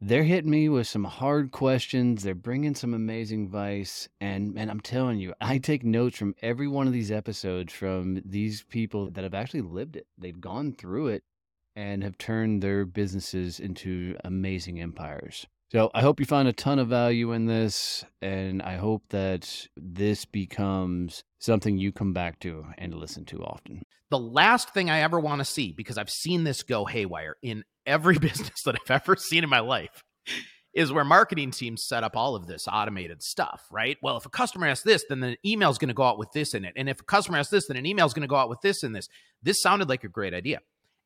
they're hitting me with some hard questions. They're bringing some amazing advice. And, and I'm telling you, I take notes from every one of these episodes from these people that have actually lived it. They've gone through it and have turned their businesses into amazing empires. So I hope you find a ton of value in this. And I hope that this becomes something you come back to and listen to often. The last thing I ever want to see, because I've seen this go haywire in every business that I've ever seen in my life is where marketing teams set up all of this automated stuff, right? Well, if a customer asks this, then the email is going to go out with this in it. And if a customer asks this, then an email is going to go out with this in this. This sounded like a great idea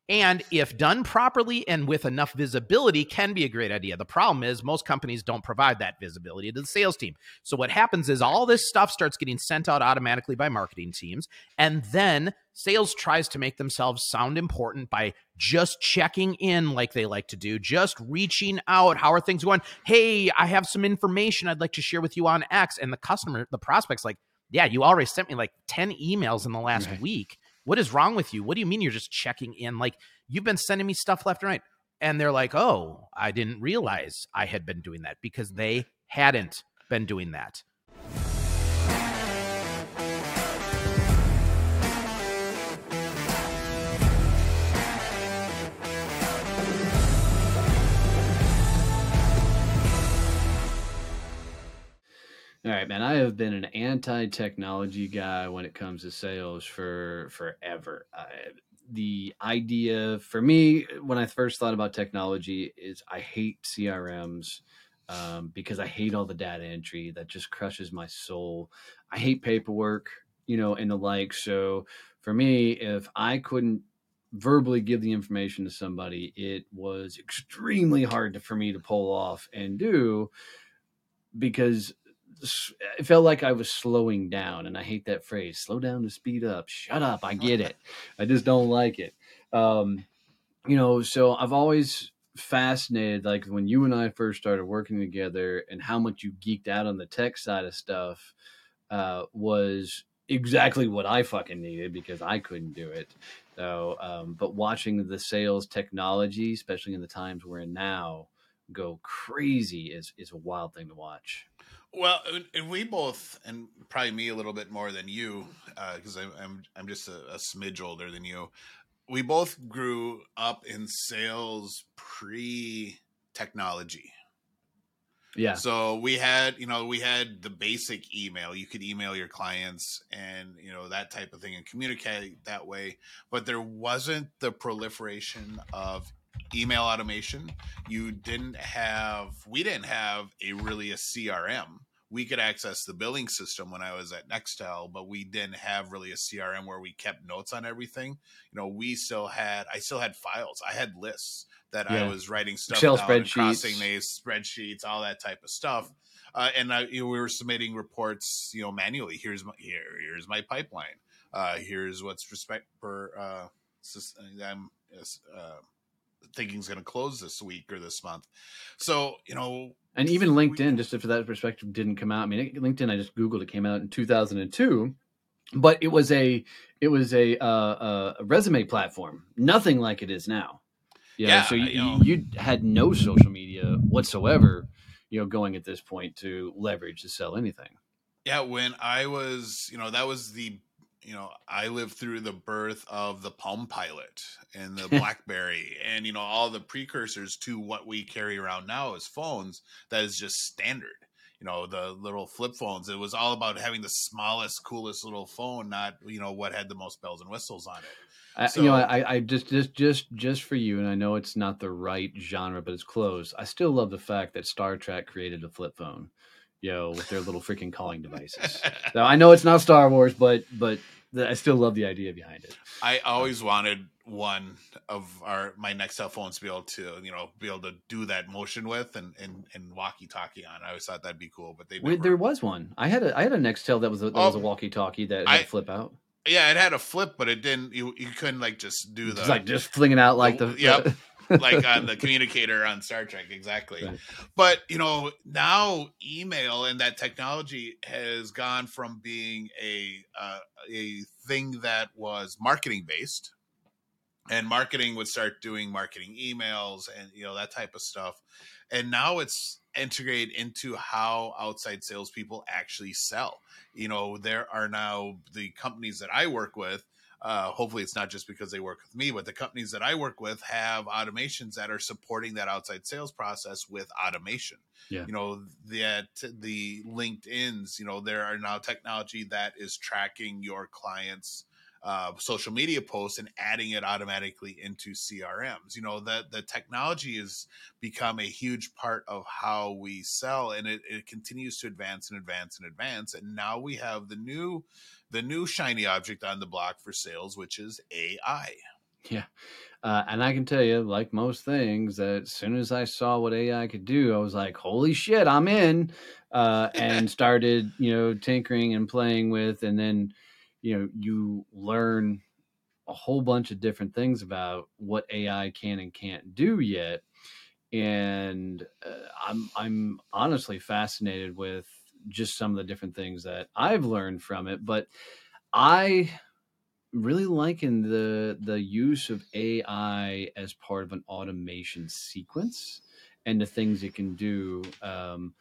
and if done properly and with enough visibility can be a great idea. The problem is most companies don't provide that visibility to the sales team. So what happens is all this stuff starts getting sent out automatically by marketing teams and then sales tries to make themselves sound important by just checking in like they like to do just reaching out how are things going? Hey i have some information i'd like to share with you on x. And the customer the prospects like yeah you already sent me like 10 emails in the last right. week what is wrong with you? What do you mean you're just checking in? Like, you've been sending me stuff left and right. And they're like, oh, I didn't realize I had been doing that because they hadn't been doing that. All right, man. I have been an anti-technology guy when it comes to sales for forever. I, the idea for me when I first thought about technology is I hate CRMs um, because I hate all the data entry that just crushes my soul. I hate paperwork, you know, and the like. So for me, if I couldn't verbally give the information to somebody, it was extremely hard to, for me to pull off and do because it felt like I was slowing down, and I hate that phrase. Slow down to speed up. Shut up. I get it. I just don't like it. Um, you know, so I've always fascinated, like when you and I first started working together, and how much you geeked out on the tech side of stuff uh, was exactly what I fucking needed because I couldn't do it. So, um, but watching the sales technology, especially in the times we're in now, go crazy is is a wild thing to watch. Well, and we both, and probably me a little bit more than you, because uh, I'm I'm just a, a smidge older than you. We both grew up in sales pre technology. Yeah. So we had, you know, we had the basic email. You could email your clients and, you know, that type of thing and communicate that way. But there wasn't the proliferation of email automation. You didn't have, we didn't have a really a CRM. We could access the billing system when I was at Nextel, but we didn't have really a CRM where we kept notes on everything. You know, we still had, I still had files. I had lists that yeah. I was writing stuff Excel down, spreadsheets. crossing these spreadsheets, all that type of stuff. Uh, and I, you know, we were submitting reports, you know, manually. Here's my here, here's my pipeline. Uh, here's what's respect for. Uh, I'm uh, thinking is going to close this week or this month. So you know, and even LinkedIn, we, just for that perspective, didn't come out. I mean, LinkedIn, I just googled it, came out in 2002, but it was a it was a, uh, a resume platform, nothing like it is now. Yeah, yeah so you, you, know, you had no social media whatsoever, you know, going at this point to leverage to sell anything. Yeah, when I was, you know, that was the you know, I lived through the birth of the Palm Pilot and the BlackBerry and, you know, all the precursors to what we carry around now as phones that is just standard. you know the little flip phones. It was all about having the smallest, coolest little phone, not you know what had the most bells and whistles on it. I, you know, I, I just, just, just, just for you, and I know it's not the right genre, but it's close. I still love the fact that Star Trek created a flip phone, you know, with their little freaking calling devices. Now I know it's not Star Wars, but, but th- I still love the idea behind it. I always wanted one of our my Nextel phones to be able to you know be able to do that motion with and and, and walkie talkie on. I always thought that'd be cool, but they never. there was one. I had a, I had a Nextel that was a, that was a Oh, walkie-talkie that I- flip out. yeah, it had a flip, but it didn't. You you couldn't like just do the It's like just flinging out like the, Yep. like on the communicator on Star Trek, exactly. Right. But you know, now email and that technology has gone from being a uh, a thing that was marketing based, and marketing would start doing marketing emails and you know that type of stuff, and now it's integrated into how outside salespeople actually sell. You know, there are now the companies that I work with uh, hopefully it's not just because they work with me, but the companies that I work with have automations that are supporting that outside sales process with automation. Yeah. You know, that the LinkedIn's, you know, there are now technology that is tracking your clients' uh, social media posts and adding it automatically into CRMs. You know, that the technology has become a huge part of how we sell and it, it continues to advance and advance and advance. And now we have the new the new shiny object on the block for sales, which is AI. Yeah. Uh, and I can tell you, like most things, that as soon as I saw what AI could do, I was like, "Holy shit, I'm in!" Uh, and started, you know, tinkering and playing with, and then, you know, you learn a whole bunch of different things about what AI can and can't do yet. And uh, I'm I'm honestly fascinated with just some of the different things that I've learned from it. But I really liking the the use of AI as part of an automation sequence and the things it can do. Um,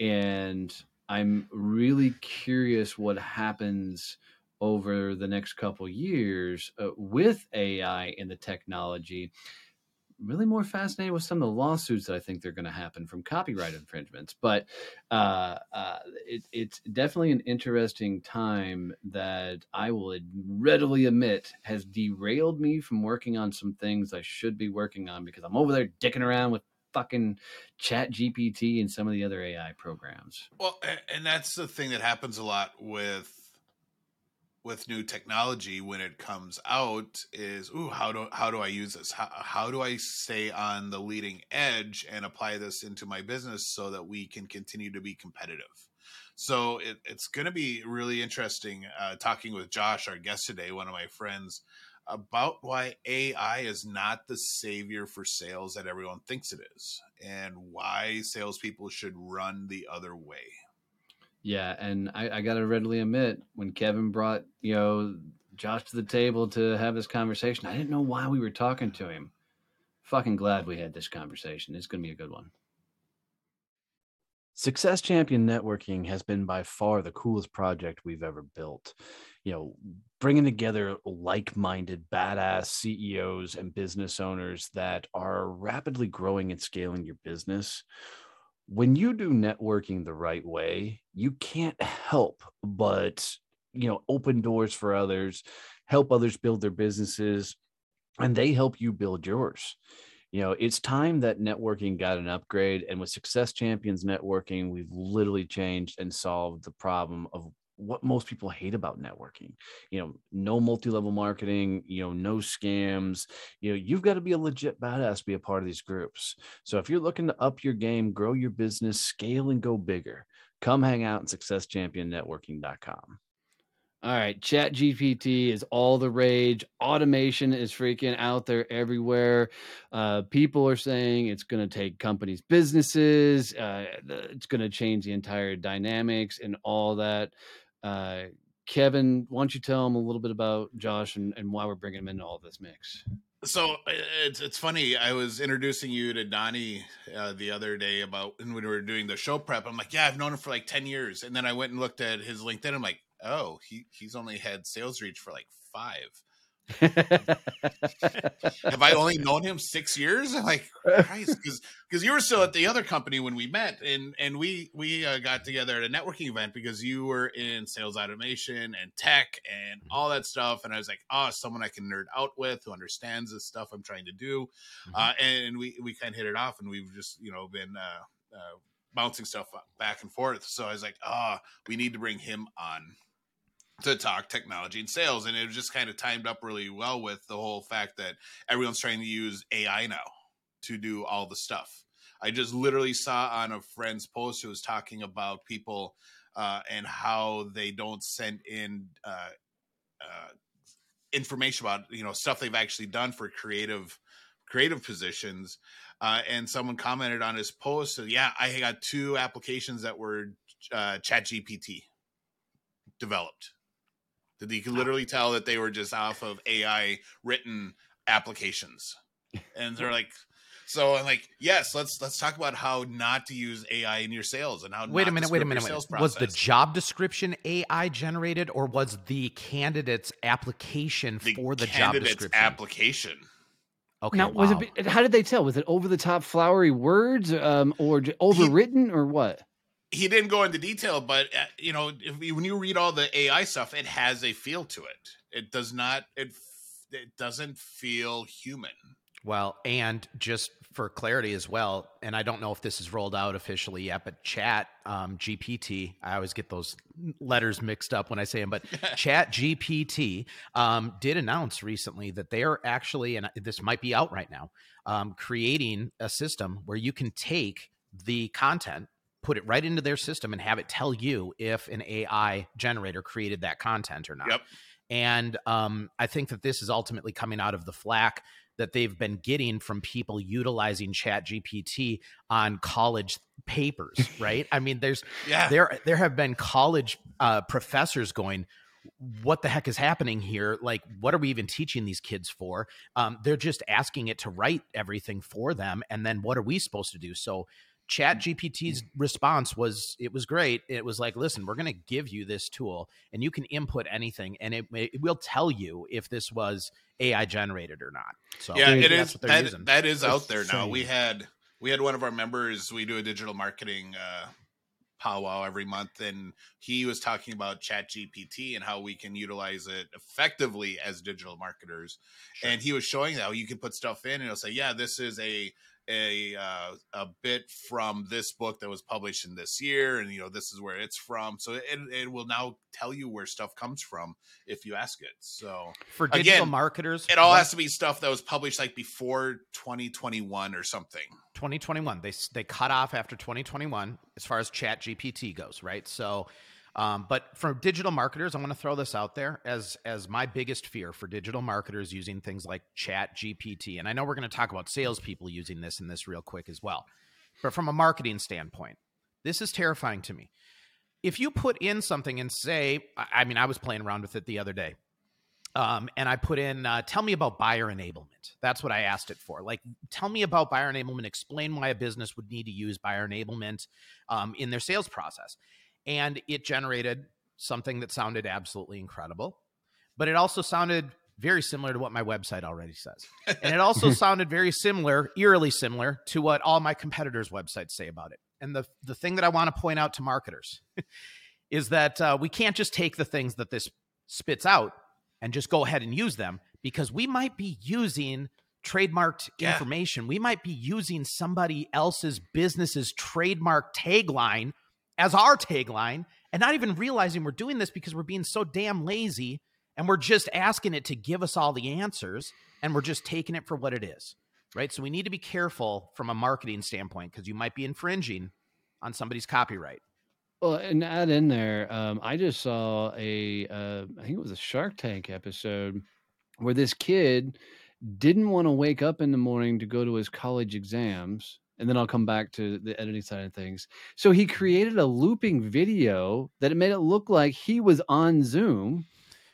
and I'm really curious what happens over the next couple years uh, with AI and the technology. Really more fascinated with some of the lawsuits that I think they're going to happen from copyright infringements. But uh, uh, it, it's definitely an interesting time that I will readily admit has derailed me from working on some things I should be working on because I'm over there dicking around with fucking chat gpt and some of the other ai programs Well, and that's the thing that happens a lot with with new technology when it comes out is ooh how do how do I use this? How, how do I stay on the leading edge and apply this into my business so that we can continue to be competitive? So it, it's going to be really interesting uh, talking with Josh our guest today one of my friends about why AI is not the savior for sales that everyone thinks it is and why salespeople should run the other way yeah and i, I gotta readily admit when kevin brought you know josh to the table to have this conversation i didn't know why we were talking to him fucking glad we had this conversation it's gonna be a good one Success Champion Networking has been by far the coolest project we've ever built. You know, bringing together like minded, badass CEOs and business owners that are rapidly growing and scaling your business. When you do networking the right way, you can't help but, you know, open doors for others, help others build their businesses, and they help you build yours. You know it's time that networking got an upgrade and with success champions networking we've literally changed and solved the problem of what most people hate about networking you know no multi-level marketing you know no scams you know you've got to be a legit badass to be a part of these groups so if you're looking to up your game grow your business scale and go bigger come hang out in successchampionnetworking.com all right, Chat GPT is all the rage. Automation is freaking out there everywhere. Uh, people are saying it's going to take companies' businesses. Uh, it's going to change the entire dynamics and all that. Uh, Kevin, why don't you tell them a little bit about Josh and, and why we're bringing him into all this mix? So it's it's funny. I was introducing you to Donnie uh, the other day about when we were doing the show prep. I'm like, yeah, I've known him for like ten years, and then I went and looked at his LinkedIn. I'm like, oh, he he's only had SalesReach for like five. Have I only known him six years? Like, Christ, because because you were still at the other company when we met, and and we we uh, got together at a networking event because you were in sales automation and tech and Mm-hmm. all that stuff, and I was like, oh, someone I can nerd out with who understands the stuff I'm trying to do, Mhm. uh, and we we kind of hit it off, and we've just you know been. Uh, uh, bouncing stuff back and forth so i was like ah we need to bring him on to talk technology and sales and it was just kind of timed up really well with the whole fact that everyone's trying to use ai now to do all the stuff. I just literally saw on a friend's post who was talking about people uh, and how they don't send in uh, uh, information about you know stuff they've actually done for creative creative positions uh, and someone commented on his post so yeah i got two applications that were uh, chat gpt developed that you could literally tell that they were just off of ai written applications and they're like so i'm like yes let's let's talk about how not to use ai in your sales and how Wait not a to minute, wait a minute. Wait. Was the job description AI generated or was the candidate's application the for the job description? application okay. now, was it? How did they tell? Was it over the top, flowery words, um, or j- overwritten, or what? He didn't go into detail, but uh, you know, if when you read all the AI stuff, it has a feel to it. It does not. It it doesn't feel human. Well, and just for clarity as well, and I don't know if this is rolled out officially yet, but Chat um, GPT, I always get those letters mixed up when I say them, but Chat GPT um, did announce recently that they are actually, and this might be out right now, um, creating a system where you can take the content, put it right into their system, and have it tell you if an AI generator created that content or not. Yep. And um, I think that this is ultimately coming out of the flack that they've been getting from people utilizing chat gpt on college papers right? I mean there's Yeah, there there have been college uh, professors going what the heck is happening here? Like what are we even teaching these kids for? Um, they're just asking it to write everything for them and then what are we supposed to do? So chat gpt's response was it was great it was like listen we're going to give you this tool and you can input anything and it, it will tell you if this was ai generated or not so yeah, it that's is. what they're That, using. that is out there now. We had we had one of our members. We do a digital marketing uh, powwow every month, and he was talking about Chat GPT and how we can utilize it effectively as digital marketers. And he was showing how you can put stuff in, and it'll say, "Yeah, this is a." a uh, a bit from this book that was published in this year and you know this is where it's from so it, it will now tell you where stuff comes from if you ask it so for digital again, marketers? it all one- has to be stuff that was published like before 2021 or something. 2021 they they cut off after 2021 as far as chat gpt goes right? So um, but for digital marketers i want to throw this out there as as my biggest fear for digital marketers using things like chat gpt and i know we're going to talk about salespeople using this in this real quick as well but from a marketing standpoint this is terrifying to me if you put in something and say i I mean i was playing around with it the other day um, and I put in, uh, tell me about buyer enablement. That's what I asked it for. Like, tell me about buyer enablement. Explain why a business would need to use buyer enablement um, in their sales process. And it generated something that sounded absolutely incredible, but it also sounded very similar to what my website already says. And it also sounded very similar, eerily similar to what all my competitors' websites say about it. And the, the thing that I want to point out to marketers is that uh, we can't just take the things that this spits out and just go ahead and use them because we might be using trademarked Yeah. information. We might be using somebody else's business's trademark tagline as our tagline and not even realizing we're doing this because we're being so damn lazy and we're just asking it to give us all the answers and we're just taking it for what it is. Right? So we need to be careful from a marketing standpoint because you might be infringing on somebody's copyright. Well, and add in there, um, I just saw a, uh, I think it was a Shark Tank episode where this kid didn't want to wake up in the morning to go to his college exams. And then I'll come back to the editing side of things. So he created a looping video that it made it look like he was on Zoom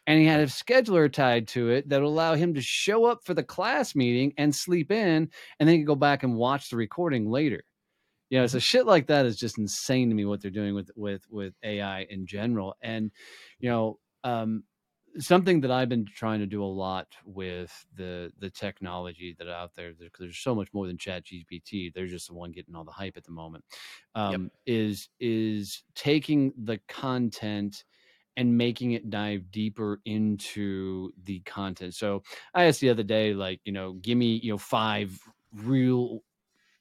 and he had a scheduler tied to it that would allow him to show up for the class meeting and sleep in and then he could go back and watch the recording later. You know so shit like that is just insane to me what they're doing with with with ai in general. And you know um something that I've been trying to do a lot with the the technology that out there because there's so much more than Chat GPT. They're just the one getting all the hype at the moment. Um, yep. Is is taking the content and making it dive deeper into the content. So I asked the other day, like, you know, give me, you know, five real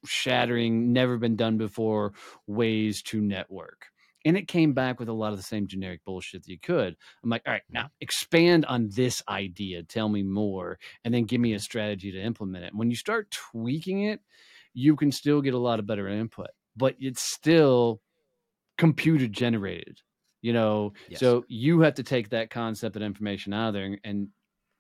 shattering, never been done before ways to network. And it came back with a lot of the same generic bullshit that you could. I'm like, all right, mm-hmm. now expand on this idea, tell me more, and then give me a strategy to implement it. When you start tweaking it, you can still get a lot of better input, but it's still computer generated you know yes. so you have to take that concept and information out of there and, and,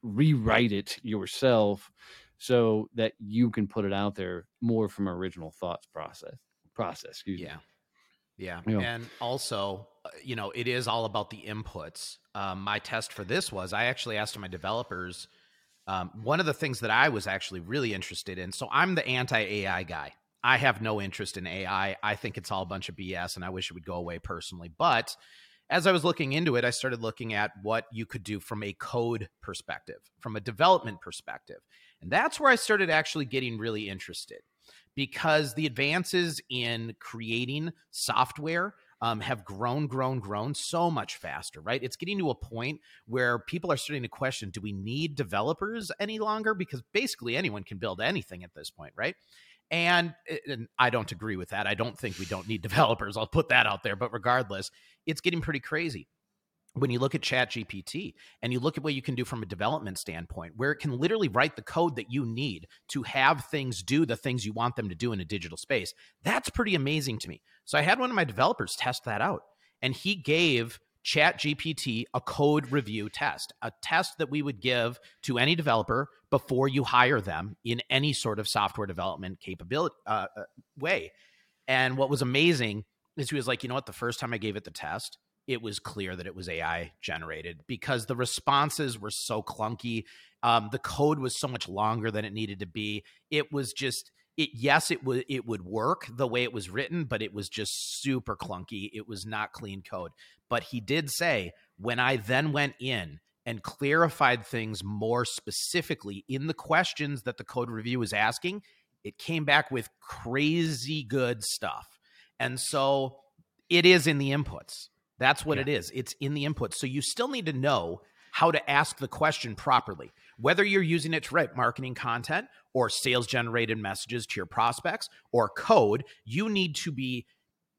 rewrite it yourself so that you can put it out there more from original thoughts process process excuse yeah. me yeah yeah. and also uh, you know it is all about the inputs. Um, my test for this was i actually asked my developers um, one of the things that i was actually really interested in so i'm the anti-ai guy. I have no interest in ai i. Think it's all a bunch of bs and i wish it would go away personally. But as I was looking into it, I started looking at what you could do from a code perspective, from a development perspective. And that's where I started actually getting really interested because the advances in creating software um, have grown, grown, grown so much faster, right? It's getting to a point where people are starting to question do we need developers any longer? Because basically anyone can build anything at this point, right? And, and, I don't agree with that. I don't think we don't need developers. I'll put that out there. But regardless, it's getting pretty crazy. When you look at Chat GPT and you look at what you can do from a development standpoint, where it can literally write the code that you need to have things do the things you want them to do in a digital space, that's pretty amazing to me. So I had one of my developers test that out, and he gave Chat GPT a code review test, a test that we would give to any developer before you hire them in any sort of software development capability uh, uh, way. And what was amazing is he was like, you know what? The first time I gave it the test, it was clear that it was AI generated because the responses were so clunky. Um, the code was so much longer than it needed to be. It was just it yes it would it would work the way it was written but it was just super clunky it was not clean code but he did say when i then went in and clarified things more specifically in the questions that the code review was asking it came back with crazy good stuff and so it is in the inputs that's what yeah. it is it's in the input. so you still need to know how to ask the question properly whether you're using it to write marketing content or sales generated messages to your prospects or code, you need to be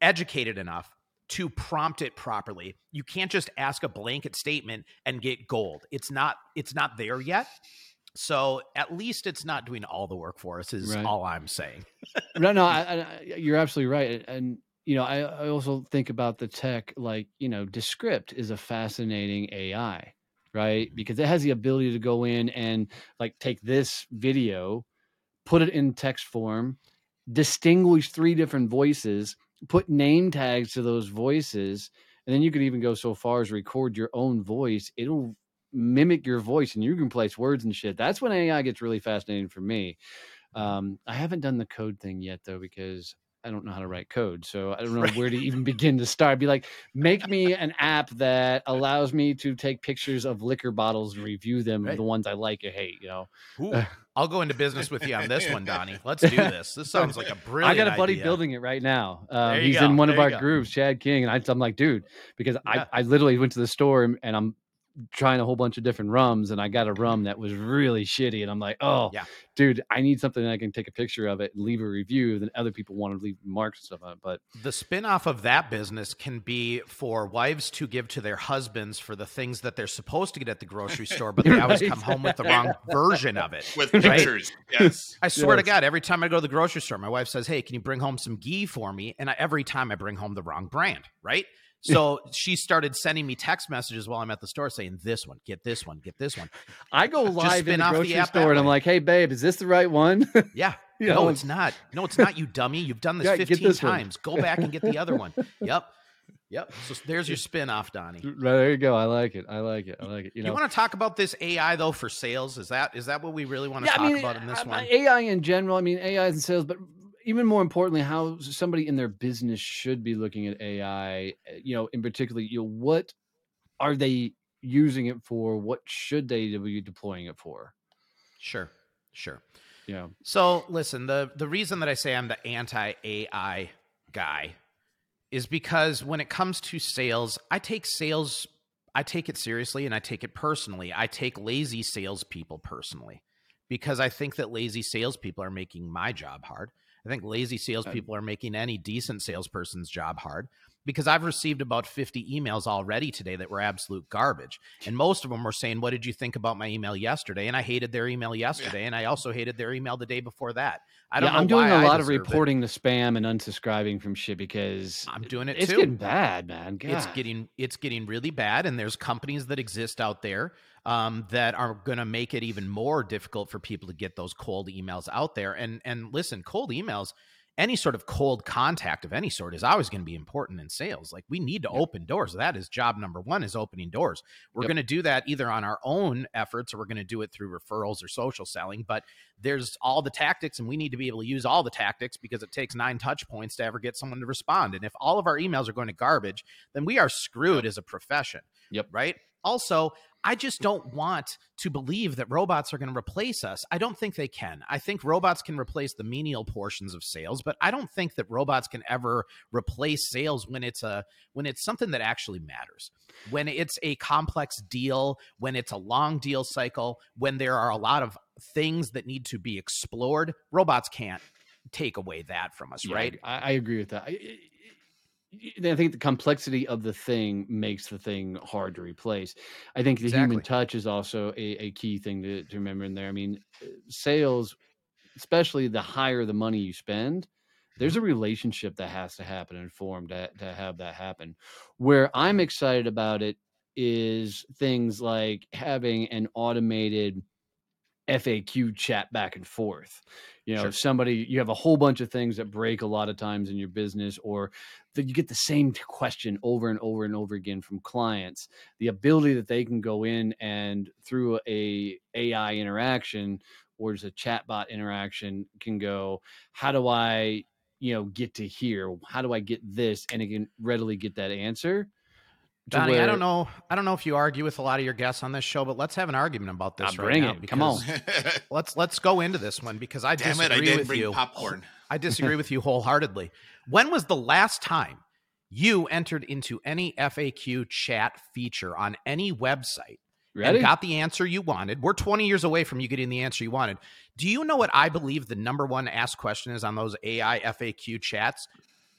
educated enough to prompt it properly. You can't just ask a blanket statement and get gold. It's not it's not there yet. So at least it's not doing all the work for us is right. all I'm saying. no, no, I, I, you're absolutely right. And you know, I, I also think about the tech like, you know, Descript is a fascinating AI right? Because it has the ability to go in and like take this video, put it in text form, distinguish three different voices, put name tags to those voices, and then you could even go so far as record your own voice. It'll mimic your voice and you can place words and shit. That's when AI gets really fascinating for me. Um, I haven't done the code thing yet though because I don't know how to write code, so I don't know right. where to even begin to start. Be like, make me an app that allows me to take pictures of liquor bottles and review them, right. the ones I like or hate. You know, Ooh, I'll go into business with you on this one, Donnie. Let's do this. This sounds like a brilliant. I got a buddy idea. building it right now. Um, he's go. in one there of our go. groups, Chad King, and I, am like, dude, because yeah. I, I literally went to the store and I'm trying a whole bunch of different rums and I got a rum mm-hmm. that was really shitty. And I'm like, oh, yeah. dude, I need something that I can take a picture of it and leave a review. Then other people want to leave marks and stuff on it. But the spinoff of that business can be for wives to give to their husbands for the things that they're supposed to get at the grocery store, but they right. always come home with the wrong version of it. With pictures. Yes. I swear yes. to God, every time I go to the grocery store, my wife says, Hey, can you bring home some ghee for me? And I, every time I bring home the wrong brand, right? So she started sending me text messages while I'm at the store saying, "This one, get this one, get this one." I go live in the grocery the store and I'm like, "Hey, babe, is this the right one?" Yeah. you no, know, it's not. No, it's not. You dummy. You've done this yeah, 15 this times. One. Go back and get the other one. Yep. Yep. So there's your spin off, Donnie. Right there you go. I like it. I like it. I like it. You, know, you want to talk about this AI though for sales? Is that is that what we really want to yeah, talk I mean, about in this I, one? AI in general. I mean, AI in sales, but even more importantly, how somebody in their business should be looking at AI. Eh, you know, in particular, you know, what are they using it for? What should they be deploying it for? Sure, sure. Yeah. So listen, the the reason that I say I'm the anti AI guy is because when it comes to sales, I take sales, I take it seriously and I take it personally. I take lazy salespeople personally because I think that lazy salespeople are making my job hard. I think lazy salespeople are making any decent salesperson's job hard because I've received about 50 emails already today that were absolute garbage. And most of them were saying, What did you think about my email yesterday? And I hated their email yesterday. Yeah. And I also hated their email the day before that. I don't yeah, I'm doing a lot of reporting it. to spam and unsubscribing from shit because I'm doing it it's too. getting bad, man. God. It's getting it's getting really bad. And there's companies that exist out there um, that are going to make it even more difficult for people to get those cold emails out there. And and listen, cold emails any sort of cold contact of any sort is always going to be important in sales. Like we need to yep. open doors. That is job number one is opening doors. We're yep. going to do that either on our own efforts or we're going to do it through referrals or social selling. But there's all the tactics and we need to be able to use all the tactics because it takes nine touch points to ever get someone to respond. And if all of our emails are going to garbage, then we are screwed as a profession. Yep. Right. Also, I just don't want to believe that robots are going to replace us. I don't think they can. I think robots can replace the menial portions of sales, but I don't think that robots can ever replace sales when it's a when it's something that actually matters. When it's a complex deal, when it's a long deal cycle, when there are a lot of things that need to be explored, robots can't take away that from us, yeah, right? I, I, agree with that. I, I think the complexity of the thing makes the thing hard to replace. I think the exactly. human touch is also a, a key thing to, to remember in there. I mean, uh, sales, especially the higher the money you spend, there's a mm-hmm. relationship that has to happen and form to, to have that happen. Where I'm excited about it is things like having an automated FAQ chat back and forth. You know, sure. somebody you have a whole bunch of things that break a lot of times in your business, or that you get the same question over and over and over again from clients. The ability that they can go in and through a AI interaction or just a chatbot interaction can go, how do I, you know, get to here? How do I get this? And it can readily get that answer Donnie, where... I don't know. I don't know if you argue with a lot of your guests on this show, but let's have an argument about this I'll right now. It. Come on, let's let's go into this one because I Damn disagree it, I with bring you. Popcorn. I disagree with you wholeheartedly. When was the last time you entered into any FAQ chat feature on any website Ready? and got the answer you wanted? We're 20 years away from you getting the answer you wanted. Do you know what I believe the number one asked question is on those AI FAQ chats?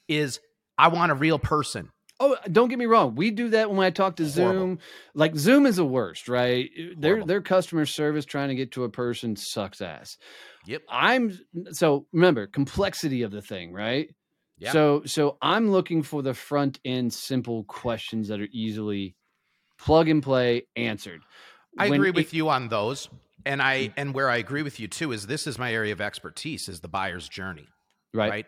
Is I want a real person. Oh, don't get me wrong. We do that when I talk to Horrible. Zoom. Like Zoom is the worst, right? Horrible. Their their customer service trying to get to a person sucks ass. Yep. I'm so remember complexity of the thing, right? Yeah. So so I'm looking for the front end simple questions that are easily plug and play answered. I when agree with you on those. And I mm. and where I agree with you too is this is my area of expertise is the buyer's journey. Right. Right.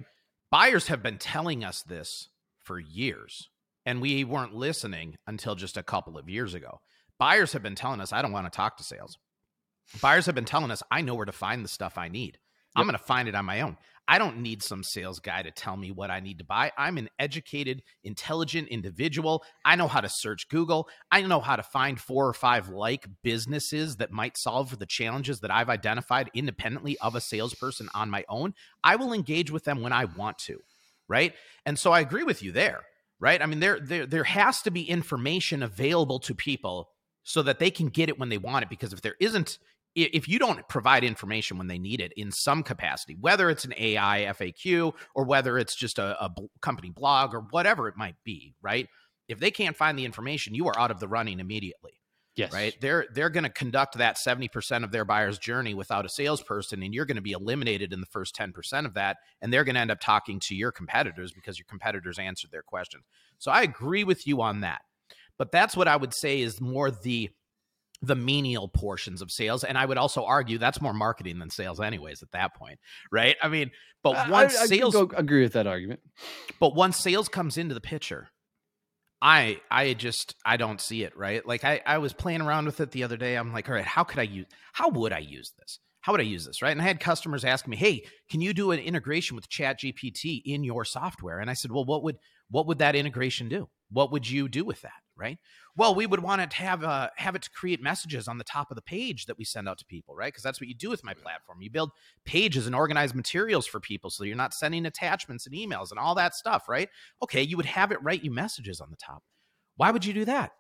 Buyers have been telling us this for years and we weren't listening until just a couple of years ago. Buyers have been telling us, I don't want to talk to sales. Buyers have been telling us, I know where to find the stuff I need. Yep. I'm going to find it on my own. I don't need some sales guy to tell me what I need to buy. I'm an educated, intelligent individual. I know how to search Google. I know how to find four or five like businesses that might solve the challenges that I've identified independently of a salesperson on my own. I will engage with them when I want to, right? And so I agree with you there right? I mean, there there there has to be information available to people so that they can get it when they want it. Because if there isn't, if you don't provide information when they need it in some capacity, whether it's an AI FAQ or whether it's just a, a company blog or whatever it might be, right? If they can't find the information, you are out of the running immediately. Yes. Right. They're they're going to conduct that 70% of their buyer's journey without a salesperson, and you're going to be eliminated in the first 10% of that. And they're going to end up talking to your competitors because your competitors answered their questions. So I agree with you on that. But that's what I would say is more the the menial portions of sales and i would also argue that's more marketing than sales anyways at that point right i mean but once I, I sales agree with that argument but once sales comes into the picture I I just I don't see it right. Like I I was playing around with it the other day. I'm like, all right, how could I use? How would I use this? How would I use this? Right? And I had customers asking me, hey, can you do an integration with Chat GPT in your software? And I said, well, what would what would that integration do? What would you do with that? Right? Well, we would want it to have uh, have it to create messages on the top of the page that we send out to people, right? Because that's what you do with my platform. You build pages and organize materials for people, so you're not sending attachments and emails and all that stuff, right? Okay, you would have it write you messages on the top. Why would you do that?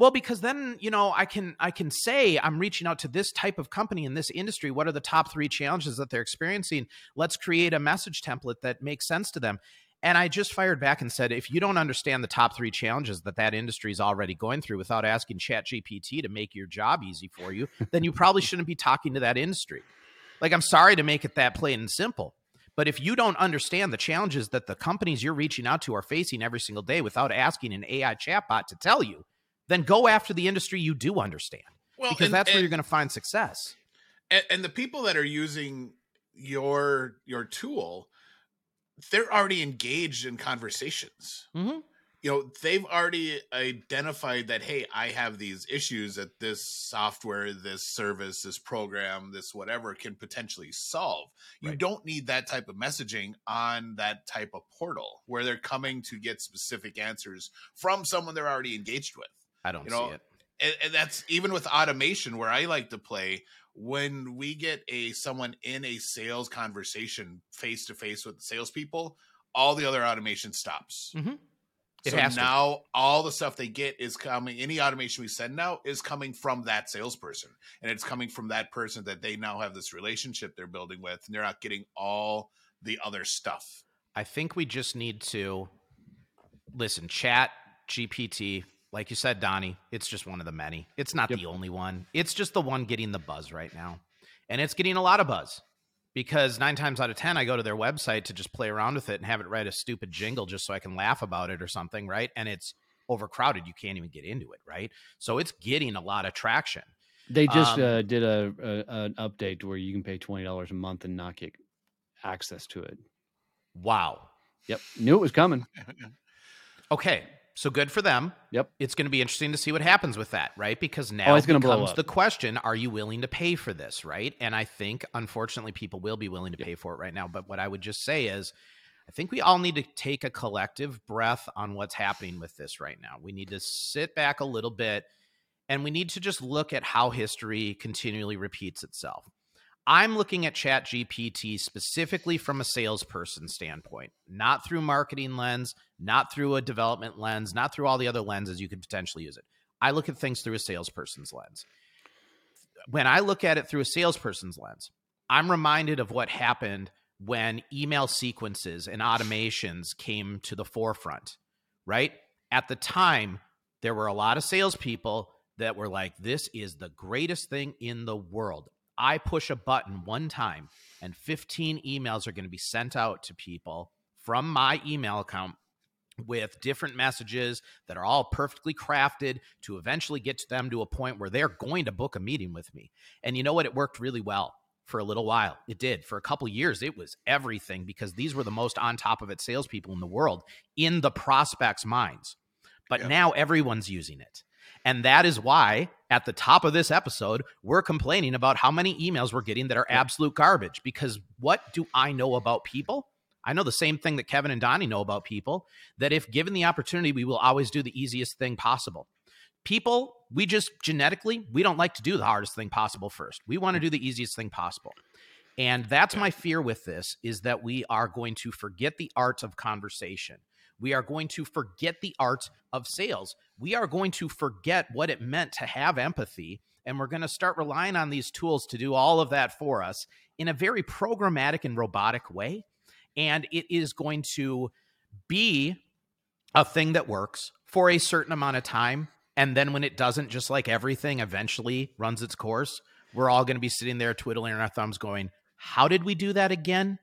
Well, because then, you know, I can I can say I'm reaching out to this type of company in this industry. What are the top 3 challenges that they're experiencing? Let's create a message template that makes sense to them. And I just fired back and said, if you don't understand the top three challenges that that industry is already going through without asking ChatGPT to make your job easy for you, then you probably shouldn't be talking to that industry. Like, I'm sorry to make it that plain and simple. But if you don't understand the challenges that the companies you're reaching out to are facing every single day without asking an AI chatbot to tell you, then go after the industry you do understand. Well, because and, that's and, where you're going to find success. And, and the people that are using your your tool, they're already engaged in conversations. Mm-hmm. You know, they've already identified that, hey, I have these issues that this software, this service, this program, this whatever can potentially solve. You don't need that type of messaging on that type of portal where they're coming to get specific answers from someone they're already engaged with. I don't you know, see it. And, and that's even with automation where I like to play when we get a someone in a sales conversation face to face with the salespeople, all the other automation stops. Mm-hmm. so now to. all the stuff they get is coming. Any automation we send now is coming from that salesperson, and it's coming from that person that they now have this relationship they're building with, and they're not getting all the other stuff. I think we just need to listen. Chat GPT like you said, Donnie, it's just one of the many. It's not yep. the only one. It's just the one getting the buzz right now. And it's getting a lot of buzz because nine times out of 10, I go to their website to just play around with it and have it write a stupid jingle just so I can laugh about it or something, right? And it's overcrowded. You can't even get into it, right? So it's getting a lot of traction. They just um, uh, did a, a, an update where you can pay twenty dollars a month and not get access to it. Wow. Yep, knew it was coming. okay, so good for them. Yep. It's going to be interesting to see what happens with that, right? Because now oh, it's becomes the question: Are you willing to pay for this, right? And I think, unfortunately, people will be willing to pay for it right now. But what I would just say is, I think we all need to take a collective breath on what's happening with this right now. We need to sit back a little bit, and we need to just look at how history continually repeats itself. I'm looking at Chat GPT specifically from a salesperson standpoint, not through marketing lens, not through a development lens, not through all the other lenses you could potentially use it. I look at things through a salesperson's lens. When I look at it through a salesperson's lens, I'm reminded of what happened when email sequences and automations came to the forefront, right? At the time, there were a lot of salespeople that were like, this is the greatest thing in the world. I push a button one time and 15 emails are going to be sent out to people from my email account with different messages that are all perfectly crafted to eventually get to them to a point where they're going to book a meeting with me. And you know what? It worked really well for a little while. It did. For a couple years, it was everything because these were the most on top of it salespeople in the world in the prospects' minds. But now everyone's using it. And that is why at the top of this episode, we're complaining about how many emails we're getting that are absolute garbage. Because what do I know about people? I know the same thing that Kevin and Donnie know about people that if given the opportunity, we will always do the easiest thing possible. People, we just genetically, we don't like to do the hardest thing possible first. We want to do the easiest thing possible. And that's my fear with this is that we are going to forget the art of conversation. We are going to forget the art of sales. We are going to forget what it meant to have empathy. And we're going to start relying on these tools to do all of that for us in a very programmatic and robotic way. And it is going to be a thing that works for a certain amount of time. And then when it doesn't, just like everything eventually runs its course, we're all going to be sitting there twiddling our thumbs going, How did we do that again?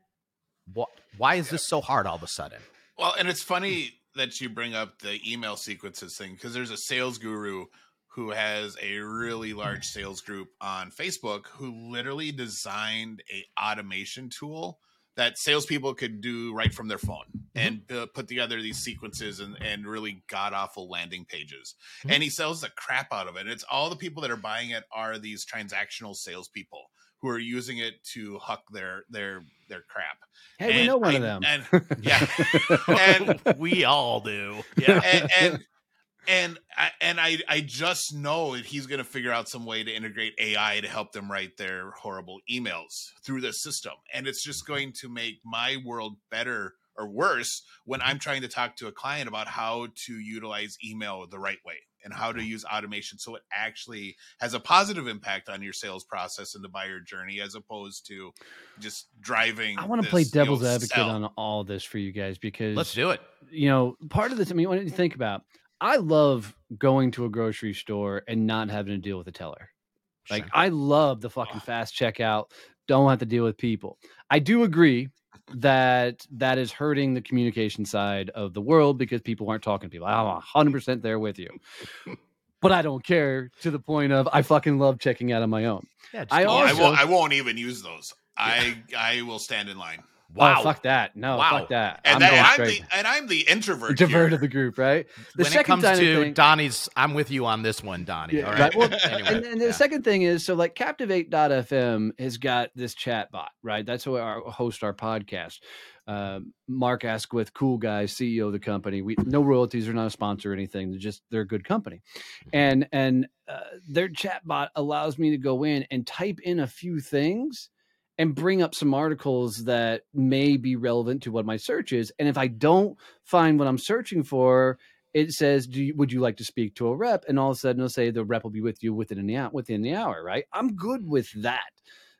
Why is this so hard all of a sudden? Well, and it's funny that you bring up the email sequences thing because there's a sales guru who has a really large sales group on Facebook who literally designed a automation tool that salespeople could do right from their phone mm-hmm. and uh, put together these sequences and, and really god awful landing pages. Mm-hmm. And he sells the crap out of it. It's all the people that are buying it are these transactional salespeople who are using it to huck their their their crap. Hey, and, we know one I, of them. And yeah, and we all do. Yeah, and, and and I, and I I just know that he's going to figure out some way to integrate AI to help them write their horrible emails through the system, and it's just going to make my world better or worse when I'm trying to talk to a client about how to utilize email the right way and how to use automation so it actually has a positive impact on your sales process and the buyer journey as opposed to just driving. I want to this, play you know, devil's advocate sell. on all this for you guys because Let's do it. you know, part of this, I mean, when you think about, I love going to a grocery store and not having to deal with a teller. Like, Sure. I love the fucking Oh. fast checkout. Don't have to deal with people. I do agree that that is hurting the communication side of the world because people aren't talking to people. I'm 100% there with you. But I don't care to the point of I fucking love checking out on my own. yeah, just I do Oh. I also- won't. I won't even use those. I I will stand in line. Wow. Oh, fuck that. No, Wow. fuck that. And, I'm that, I'm the and I'm the introvert. Introvert here. of the group, right? The when it second comes to thing- Donnie's, I'm with you on this one, Donnie. Yeah, all right. right. Well, Anyway, and, and the yeah. second thing is so like captivate.fm has got this chat bot right that's who our host our podcast um, mark asquith cool guy ceo of the company we no royalties they're not a sponsor or anything they're just they're a good company and and uh, their chat bot allows me to go in and type in a few things and bring up some articles that may be relevant to what my search is and if i don't find what i'm searching for it says, "Do you, would you like to speak to a rep?" And all of a sudden, it'll say the rep will be with you within the hour. Within the hour, right? I'm good with that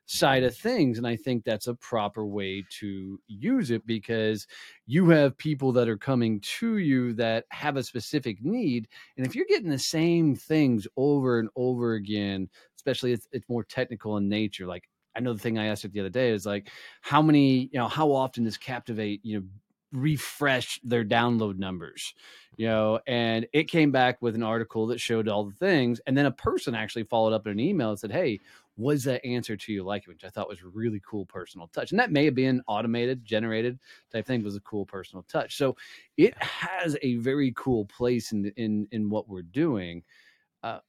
side of things, and I think that's a proper way to use it because you have people that are coming to you that have a specific need, and if you're getting the same things over and over again, especially if it's more technical in nature, like I know the thing I asked it the other day is like, how many, you know, how often does Captivate, you know, refresh their download numbers? you know? And it came back with an article that showed all the things and then a person actually followed up in an email and said hey was that answer to you like? it which i thought was really cool personal touch. And that may have been automated generated type thing was a cool personal touch. So it has a very cool place in in in what we're doing. Uh,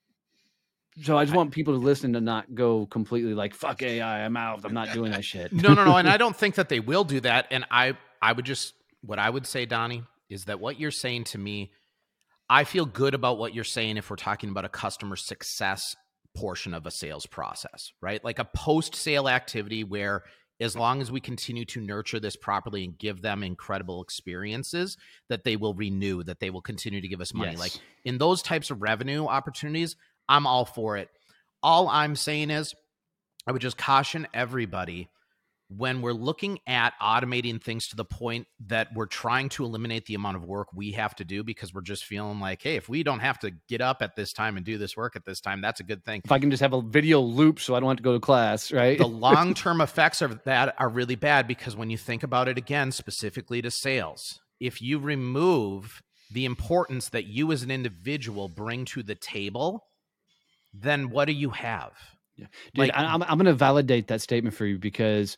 so I just want people to listen to not go completely like fuck AI. I'm out. I'm not doing that shit. no, no, no, and I don't think that they will do that. And I, I would just, what I would say, Donnie, is that what you're saying to me, I feel good about what you're saying if we're talking about a customer success portion of a sales process, right? Like a post sale activity where as long as we continue to nurture this properly and give them incredible experiences that they will renew that they will continue to give us money Yes. like in those types of revenue opportunities i'm all for it all i'm saying is i would just caution everybody when we're looking at automating things to the point that we're trying to eliminate the amount of work we have to do because we're just feeling like hey if we don't have to get up at this time and do this work at this time that's a good thing If I can just have a video loop so I don't have to go to class, right? the long term effects of that are really bad because when you think about it again, specifically to sales, if you remove the importance that you as an individual bring to the table, then what do you have? Yeah. Dude, Like- I, I'm, I'm going to validate that statement for you because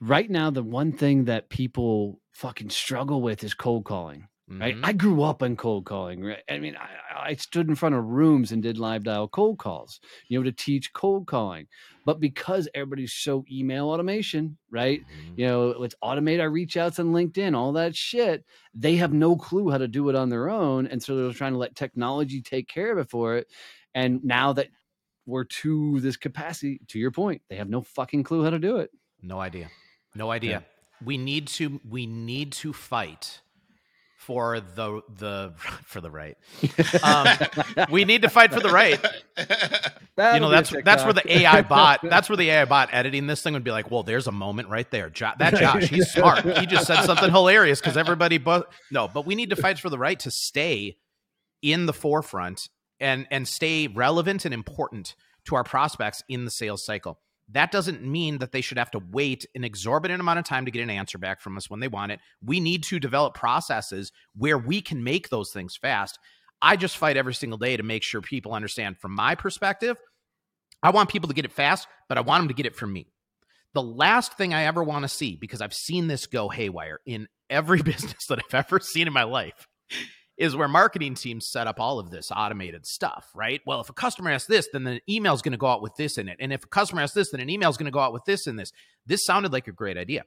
right now, the one thing that people fucking struggle with is cold calling, right? Mhm. I grew up in cold calling, right? I mean, I, I stood in front of rooms and did live dial cold calls, you know, to teach cold calling. But because everybody's so email automation, right? Mhm. You know, let's automate our reach outs on LinkedIn, all that shit. They have no clue how to do it on their own. And so they're trying to let technology take care of it for it. And now that we're to this capacity, to your point, they have no fucking clue how to do it. No idea. No idea. We need to we need to fight for the the for the right. Um, we need to fight for the right. you know that's that's where the AI bot that's where the AI bot editing this thing would be like, well, there's a moment right there. Jo- that Josh, he's smart. He just said something hilarious because everybody. Bu- no, but we need to fight for the right to stay in the forefront and and stay relevant and important to our prospects in the sales cycle. That doesn't mean that they should have to wait an exorbitant amount of time to get an answer back from us when they want it. We need to develop processes where we can make those things fast. I just fight every single day to make sure people understand from my perspective. I want people to get it fast, but I want them to get it from me. The last thing I ever want to see, because I've seen this go haywire in every business that I've ever seen in my life, is where marketing teams set up all of this automated stuff, right? Well, if a customer asks this, then the email is going to go out with this in it. And if a customer asks this, then an email is going to go out with this in this. This sounded like a great idea.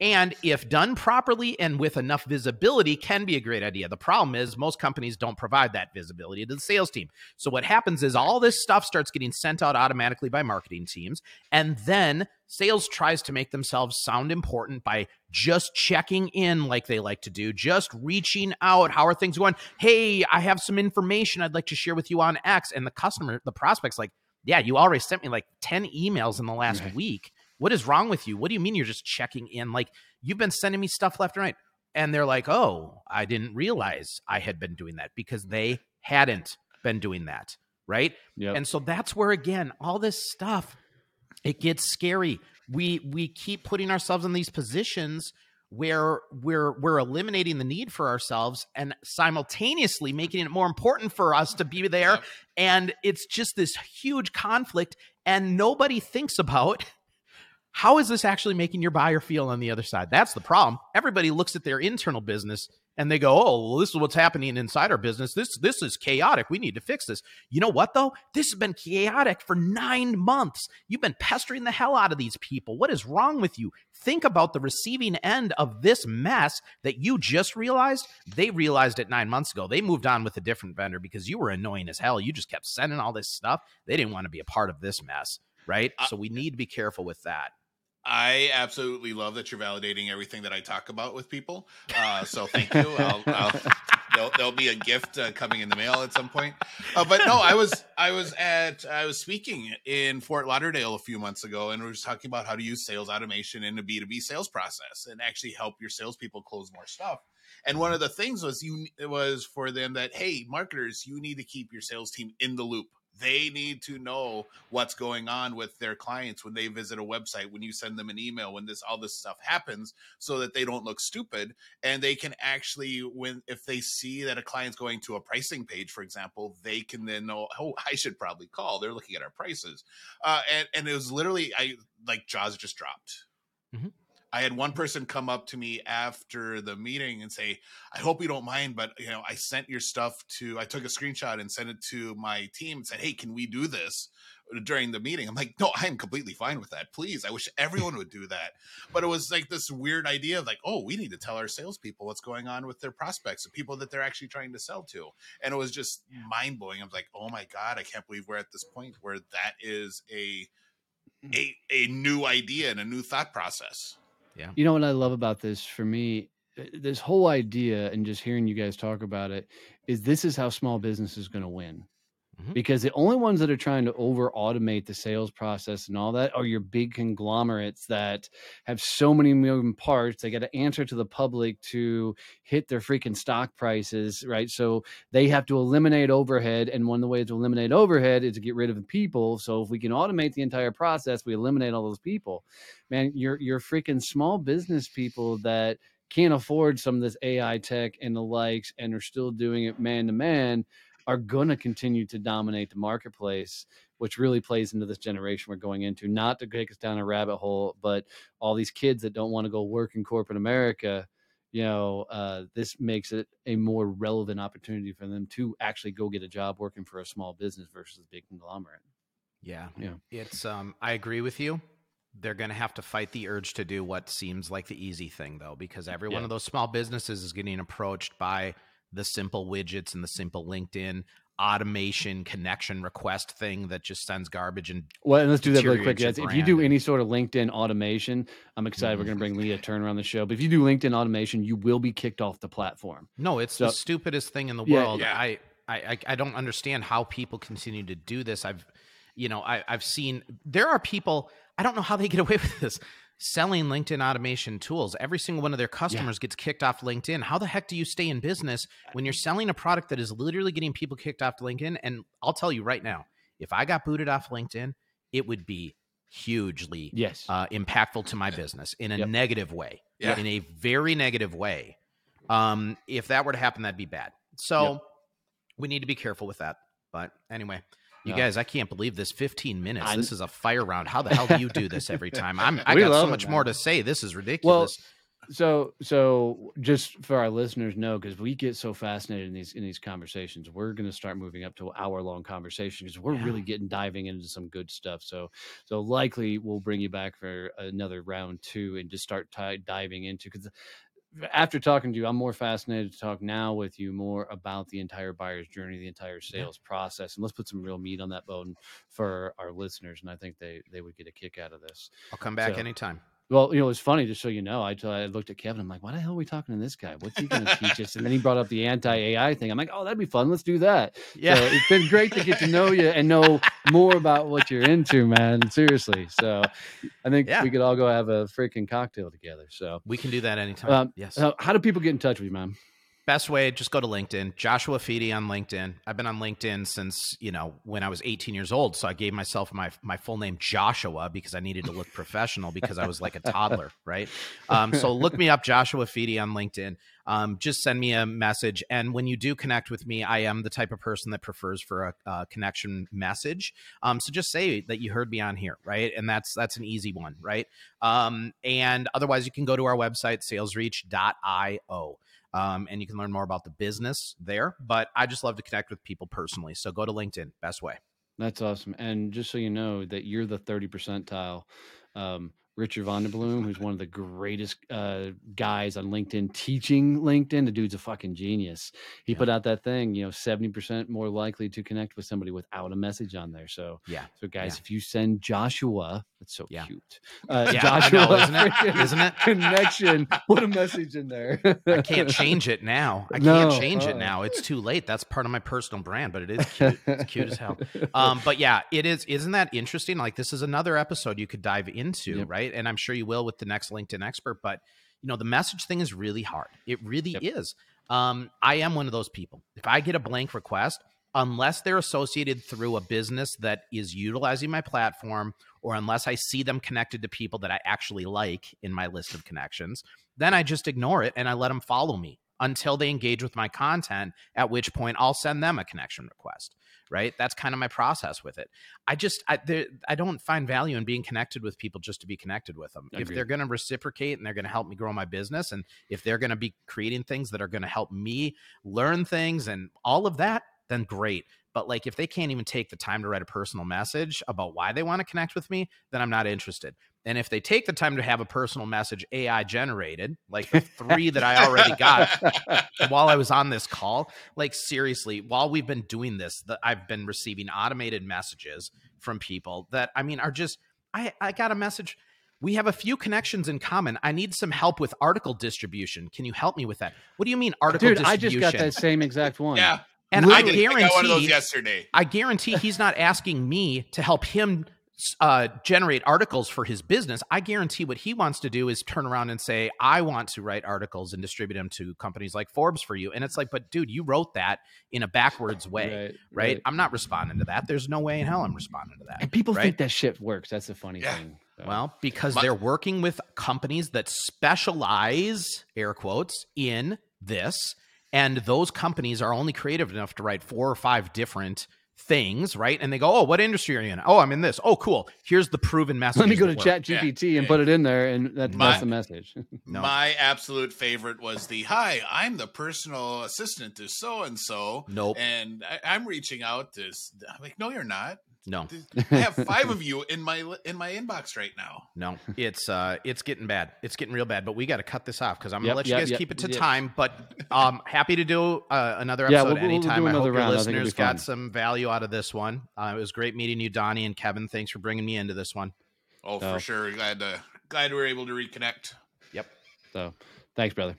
and if done properly and with enough visibility can be a great idea the problem is most companies don't provide that visibility to the sales team so what happens is all this stuff starts getting sent out automatically by marketing teams and then sales tries to make themselves sound important by just checking in like they like to do just reaching out how are things going hey i have some information i'd like to share with you on x and the customer the prospects like yeah you already sent me like 10 emails in the last Right. week what is wrong with you? What do you mean you're just checking in? Like you've been sending me stuff left and right. And they're like, oh, I didn't realize I had been doing that because they hadn't been doing that. Right. Yep. And so that's where again, all this stuff, it gets scary. We we keep putting ourselves in these positions where we're we're eliminating the need for ourselves and simultaneously making it more important for us to be there. And it's just this huge conflict. And nobody thinks about how is this actually making your buyer feel on the other side? That's the problem. Everybody looks at their internal business and they go, "Oh, well, this is what's happening inside our business. This this is chaotic. We need to fix this." You know what though? This has been chaotic for 9 months. You've been pestering the hell out of these people. What is wrong with you? Think about the receiving end of this mess that you just realized. They realized it 9 months ago. They moved on with a different vendor because you were annoying as hell. You just kept sending all this stuff. They didn't want to be a part of this mess, right? So we need to be careful with that. I absolutely love that you're validating everything that I talk about with people. Uh, so thank you. I'll, I'll, there'll, there'll be a gift uh, coming in the mail at some point. Uh, but no, I was I was at I was speaking in Fort Lauderdale a few months ago, and we were talking about how to use sales automation in a B two B sales process and actually help your salespeople close more stuff. And one of the things was you was for them that hey, marketers, you need to keep your sales team in the loop. They need to know what's going on with their clients when they visit a website, when you send them an email, when this all this stuff happens, so that they don't look stupid and they can actually when if they see that a client's going to a pricing page, for example, they can then know, oh, I should probably call. They're looking at our prices, uh, and and it was literally I like jaws just dropped. Mhm. I had one person come up to me after the meeting and say, I hope you don't mind, but you know, I sent your stuff to I took a screenshot and sent it to my team and said, Hey, can we do this during the meeting? I'm like, No, I'm completely fine with that. Please. I wish everyone would do that. But it was like this weird idea of like, oh, we need to tell our salespeople what's going on with their prospects, the people that they're actually trying to sell to. And it was just mind blowing. I was like, oh my God, I can't believe we're at this point where that is a mm. a, a new idea and a new thought process. You know what I love about this for me? This whole idea and just hearing you guys talk about it is this is how small business is going to win. Mhm. Because the only ones that are trying to over automate the sales process and all that are your big conglomerates that have so many moving parts. They got to answer to the public to hit their freaking stock prices, right? So they have to eliminate overhead. And one of the ways to eliminate overhead is to get rid of the people. So if we can automate the entire process, we eliminate all those people man, you're you're freaking small business people that can't afford some of this AI tech and the likes and are still doing it man to man are going to continue to dominate the marketplace which really plays into this generation we're going into not to take us down a rabbit hole but all these kids that don't want to go work in corporate america you know uh, this makes it a more relevant opportunity for them to actually go get a job working for a small business versus a big conglomerate Yeah. Yeah. It's um I agree with you. They're going to have to fight the urge to do what seems like the easy thing though because every one of those small businesses is getting approached by the simple widgets and the simple LinkedIn automation connection request thing that just sends garbage and Well, and let's do that really quick. guys. If you do any sort of LinkedIn automation, I'm excited. We're going to bring Leah mm-hmm. Turner on the show. But if you do LinkedIn automation, you will be kicked off the platform. No, it's So- the stupidest thing in the world. yeah. I, I I I don't understand how people continue to do this. I've you know, I, I've seen there are people, I don't know how they get away with this, selling LinkedIn automation tools. Every single one of their customers gets kicked off LinkedIn. How the heck do you stay in business when you're selling a product that is literally getting people kicked off LinkedIn? And I'll tell you right now, if I got booted off LinkedIn, it would be hugely Yes. uh, impactful to my business in a Yep. negative way, Yeah. in a very negative way. Um, if that were to happen, that'd be bad. So Yep. we need to be careful with that. But anyway, you guys, I can't believe this 15 minutes. I- this is a fire round. How the hell do you do this every time? I'm, I got so it, much more to say. This is ridiculous. Well, so so just for our listeners know because we get so fascinated in these in these conversations we're going to start moving up to hour long conversations because we're Yeah. really getting diving into some good stuff so so likely we'll bring you back for another round two and just start ti diving into because after talking to you i'm more fascinated to talk now with you more about the entire buyer's journey the entire sales process and let's put some real meat on that bone for our listeners and i think they they would get a kick out of this I'll come back So- anytime. Well, you know, it's funny, just so you know. I, I looked at Kevin. I'm like, why the hell are we talking to this guy? What's he going to teach us? And then he brought up the anti AI thing. I'm like, oh, that'd be fun. Let's do that. Yeah. So it's been great to get to know you and know more about what you're into, man. Seriously. So I think Yeah. we could all go have a freaking cocktail together. So, we can do that anytime. um, yes. so how do people get in touch with you, man? Best way, just go to LinkedIn. Joshua Fedie on LinkedIn. I've been on LinkedIn since you know when I was 18 years old. So I gave myself my my full name Joshua because I needed to look professional because I was like a toddler, right? Um, so look me up, Joshua Fedie on LinkedIn. Um, just send me a message, and when you do connect with me, I am the type of person that prefers for a, a connection message. Um, so just say that you heard me on here, right? And that's that's an easy one, right? Um, and otherwise, you can go to our website salesreach.io um, and you can learn more about the business there. But I just love to connect with people personally. So go to LinkedIn, best way. That's awesome. And just so you know that you're the 30 percentile, um, Richard van der Blom, who's one of the greatest uh, guys on LinkedIn, teaching LinkedIn. The dude's a fucking genius. He Yeah. put out that thing, you know, 70% more likely to connect with somebody without a message on there. So, Yeah. so guys, Yeah. if you send Joshua, that's so Yeah. cute. Uh, Joshua, know, isn't it? Isn't it? Connection. Put a message in there. I can't change it now. I No, can't change it uh-uh. now. It's too late. That's part of my personal brand, but it is cute. It's cute as hell. Um, but yeah, it is. Isn't that interesting? Like this is another episode you could dive into, Yep. right? And I'm sure you will with the next LinkedIn expert. But you know, the message thing is really hard. It really Yep. is. Um, I am one of those people. If I get a blank request, unless they're associated through a business that is utilizing my platform, or unless I see them connected to people that I actually like in my list of connections, then I just ignore it and I let them follow me until they engage with my content, at which point I'll send them a connection request. Right. That's kind of my process with it. I just, I, there, I don't find value in being connected with people just to be connected with them. If they're going to reciprocate and they're going to help me grow my business, and if they're going to be creating things that are going to help me learn things and all of that, then great. But like if they can't even take the time to write a personal message about why they want to connect with me, then I'm not interested. And if they take the time to have a personal message AI generated, like the three that I already got while I was on this call, like seriously, while we've been doing this, that I've been receiving automated messages from people that I mean are just I I got a message we have a few connections in common. I need some help with article distribution. Can you help me with that? What do you mean article Dude, I distribution? just got that same exact one. Yeah, and I I, did, I got one of those guarantee yesterday. I guarantee he's not asking me to help him uh, generate articles for his business. I guarantee what he wants to do is turn around and say, I want to write articles and distribute them to companies like Forbes for you. And it's like, but dude, you wrote that in a backwards way, right? I'm not responding to that. There's no way in hell I'm responding to that. And people right? think that shit works. That's the funny Yeah. thing. So, Well, because My- they're working with companies that specialize, air quotes, in this. And those companies are only creative enough to write four or five different things, right? And they go, Oh, what industry are you in? Oh, I'm in this. Oh, cool. Here's the proven message. let me go to Chat GPT and put it in there, and that, My- that's the message. No. My absolute favorite was the "Hi, I'm the personal assistant to so and so." Nope. And I, I'm reaching out to. I'm like, no, you're not. No, I have five of you in my in my inbox right now. no. It's uh it's getting bad. It's getting real bad. But we got to cut this off because I'm gonna Yep, let you guys yep, keep it to yep. time. But um happy to do uh, another Yeah, episode we'll- we'll- we'll anytime. do I hope another your round. I think it'll be listeners got some value out of this one. Uh, it was great meeting you, Donnie and Kevin. Thanks for bringing me into this one. Oh, So- for sure. Glad to glad we were able to reconnect. Yep. so, thanks, brother.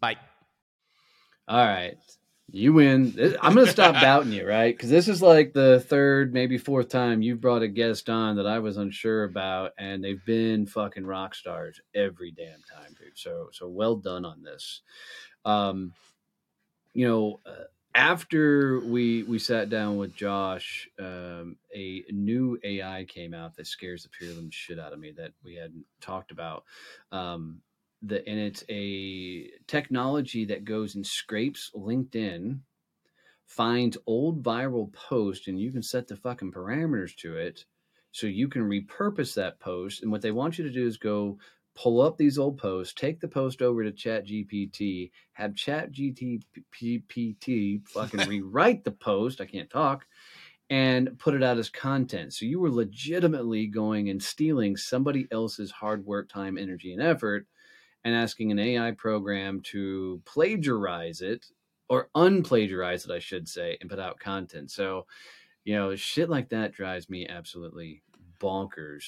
Bye. All right. You win. I'm going to stop doubting you, right? Because this is like the third, maybe fourth time you've brought a guest on that I was unsure about, and they've been fucking rock stars every damn time, dude. So, so well done on this. Um, you know, uh, after we we sat down with Josh, um, a new AI came out that scares the pure shit out of me that we hadn't talked about. Um, the and it's a technology that goes and scrapes LinkedIn, finds old viral post, and you can set the fucking parameters to it, so you can repurpose that post. And what they want you to do is go pull up these old posts, take the post over to ChatGPT, have ChatGPT fucking rewrite the post. I can't talk. And put it out as content. So you were legitimately going and stealing somebody else's hard work, time, energy, and effort and asking an AI program to plagiarize it or unplagiarize it, I should say, and put out content. So, you know, shit like that drives me absolutely bonkers.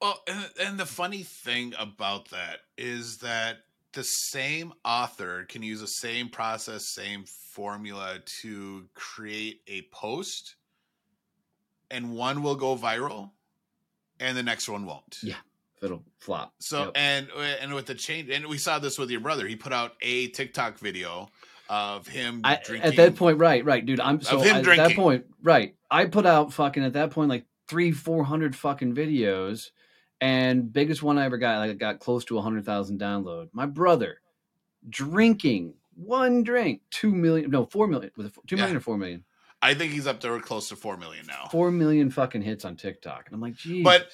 Well, and, and the funny thing about that is that the same author can use the same process, same formula to create a post, and one will go viral, and the next one won't. Yeah, it'll flop. So yep. and and with the change, and we saw this with your brother. He put out a TikTok video of him I, drinking. At that point, right, right, dude. I'm so him at that point, right. I put out fucking at that point like three, four hundred fucking videos, and biggest one I ever got, like got close to a hundred thousand download. My brother drinking one drink, two million, no, four million, with two million Yeah. or four million, I think he's up there close to four million now. four million fucking hits on TikTok, and I'm like, geez, But-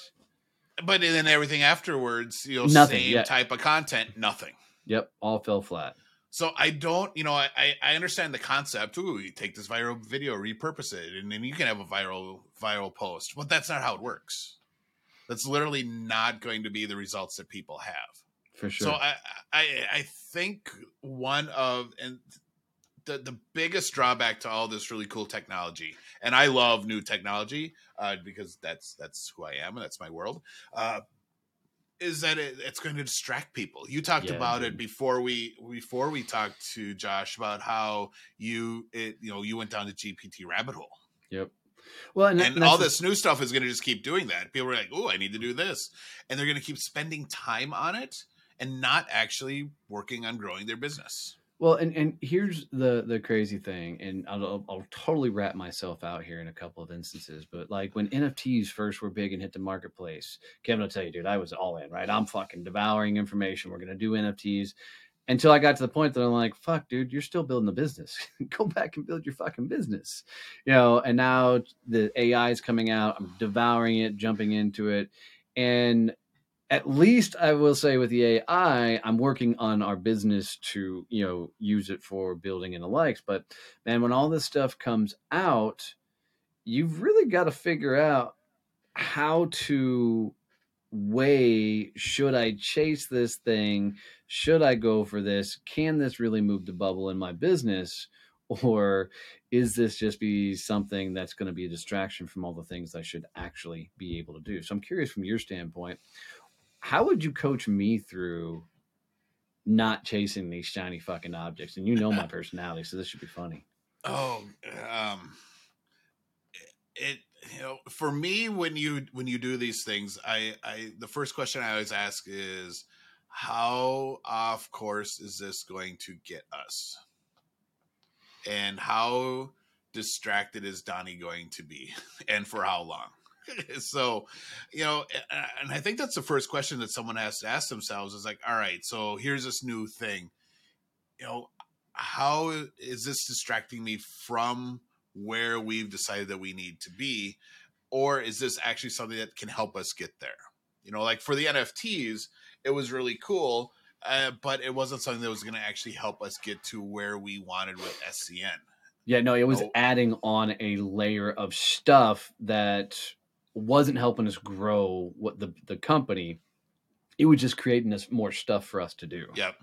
But then everything afterwards, you know, Nothing, same yeah. type of content, nothing. yep, all fell flat. So I don't, you know, I I- understand the concept. Ooh, you take this viral video, repurpose it, and then you can have a viral viral post. But that's not how it works. That's literally not going to be the results that people have. For sure. So I, I I think one of and the the biggest drawback to all this really cool technology, and I love new technology uh, because that's that's who I am and that's my world. Uh, is that it, it's going to distract people? You talked Yeah, about it before we before we talked to Josh about how you it you know you went down the GPT rabbit hole yep. Well, and, and all this new stuff is going to just keep doing that. People are like, "Oh, I need to do this," and they're going to keep spending time on it and not actually working on growing their business. Well, and, and here's the the crazy thing, and I'll, I'll, totally wrap myself out here in a couple of instances. But like when NFTs first were big and hit the marketplace, Kevin I'll tell you, dude, I was all in, right? I'm fucking devouring information. We're gonna do NFTs until I got to the point that I'm like, fuck, dude, you're still building a business. Go back and build your fucking business, you know. And now the AI is coming out. I'm devouring it, jumping into it, and at least I will say with the AI, I'm working on our business to, you know, use it for building and the likes. But man, when all this stuff comes out, you've really got to figure out how to weigh should I chase this thing? Should I go for this? Can this really move the bubble in my business? Or is this just be something that's going to be a distraction from all the things I should actually be able to do? So I'm curious from your standpoint, how would you coach me through not chasing these shiny fucking objects? And you know my personality, so this should be funny. Oh, um, it you know for me when you when you do these things, I I the first question I always ask is how off course is this going to get us, and how distracted is Donnie going to be, and for how long? so you know and i think that's the first question that someone has to ask themselves is like all right so here's this new thing. You know how is this distracting me from where we've decided that we need to be? Or is this actually something that can help us get there? You know like for the nfts it was really cool uh, but it wasn't something that was going to actually help us get to where we wanted with scn Yeah, no, it was Oh. adding on a layer of stuff that wasn't helping us grow what the the company. It was just creating us more stuff for us to do. Yep.